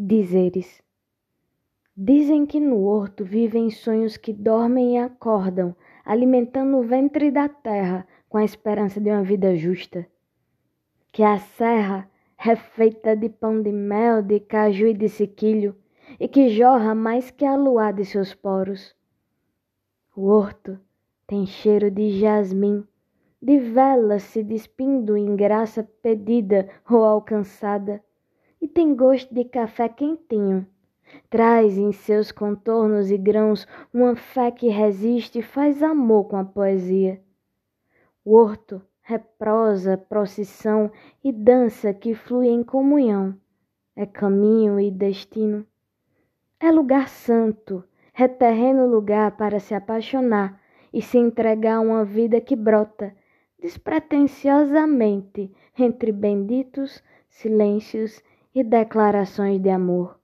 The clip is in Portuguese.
Dizeres. Dizem que no horto vivem sonhos que dormem e acordam, alimentando o ventre da terra com a esperança de uma vida justa. Que a serra é feita de pão de mel, de caju e de sequilho, e que jorra mais que a luar de seus poros. O horto tem cheiro de jasmim, de velas se despindo em graça pedida ou alcançada e tem gosto de café quentinho. Traz em seus contornos e grãos uma fé que resiste e faz amor com a poesia. O horto é prosa, procissão e dança que flui em comunhão. É caminho e destino. É lugar santo, é terreno lugar para se apaixonar e se entregar a uma vida que brota despretensiosamente entre benditos silêncios e declarações de amor.